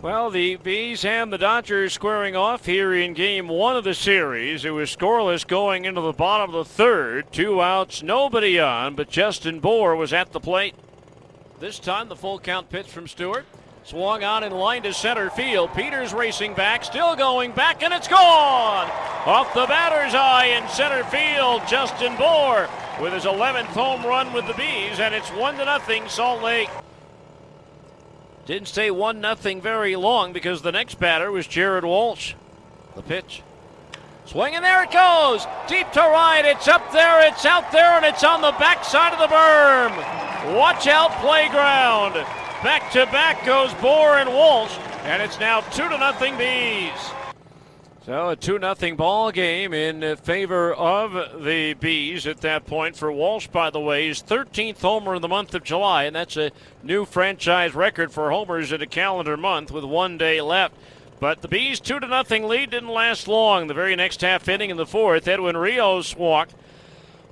Well, the Bees and the Dodgers squaring off here in game one of the series. It was scoreless going into the bottom of the third. Two outs, nobody on, but Justin Bour was at the plate. This time, the full count pitch from Stewart. Swung on and lined to center field. Peters racing back, still going back, and it's gone! Off the batter's eye in center field, Justin Bour with his 11th home run with the Bees, and it's 1 to nothing Salt Lake. Didn't stay 1 nothing very long because the next batter was Jared Walsh. The pitch. Swing and there it goes. Deep to right. It's up there. It's out there and it's on the backside of the berm. Watch out, playground. Back to back goes Bour and Walsh, and it's now two to nothing Bees. So a 2 0 ball game in favor of the Bees at that point for Walsh, by the way, his 13th homer in the month of July, and that's a new franchise record for homers in a calendar month with one day left. But the Bees' 2 0 lead didn't last long. The very next half inning in the fourth, Edwin Rios walk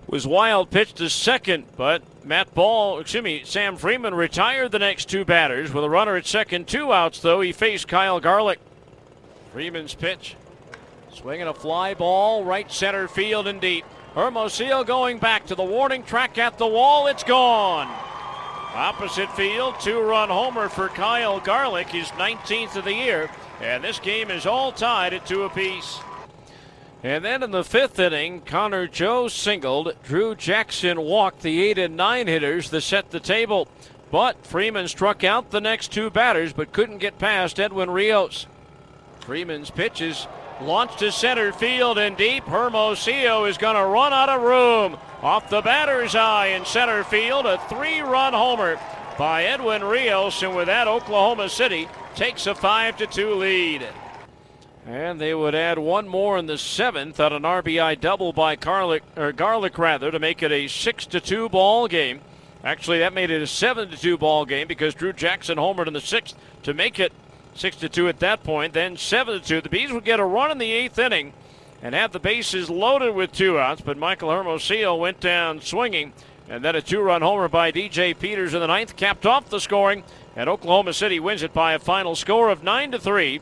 was wild pitch to second, but Matt Ball, excuse me, Sam Freeman retired the next two batters with a runner at second, two outs though. He faced Kyle Garlick. Freeman's pitch Swinging a fly ball, right center field and deep. Hermosillo going back to the warning track at the wall. It's gone. Opposite field, two run homer for Kyle Garlick, his 19th of the year. And this game is all tied at two apiece. And then in the fifth inning, Connor Joe singled. Drew Jackson walked the eight and nine hitters to set the table. But Freeman struck out the next two batters but couldn't get past Edwin Rios. Freeman's pitches Launched to center field and deep. Hermosillo is going to run out of room. Off the batter's eye in center field, a three run homer by Edwin Rios. And with that, Oklahoma City takes a 5 to 2 lead. And they would add one more in the seventh on an RBI double by Garlic, or Garlick rather, to make it a 6 to 2 ball game. Actually, that made it a 7 to 2 ball game because Drew Jackson homered in the sixth to make it Six to two at that point. Then seven to two. The Bees would get a run in the eighth inning and have the bases loaded with two outs. But Michael Hermosillo went down swinging, and then a two-run homer by DJ Peters in the ninth capped off the scoring. And Oklahoma City wins it by a final score of nine to three.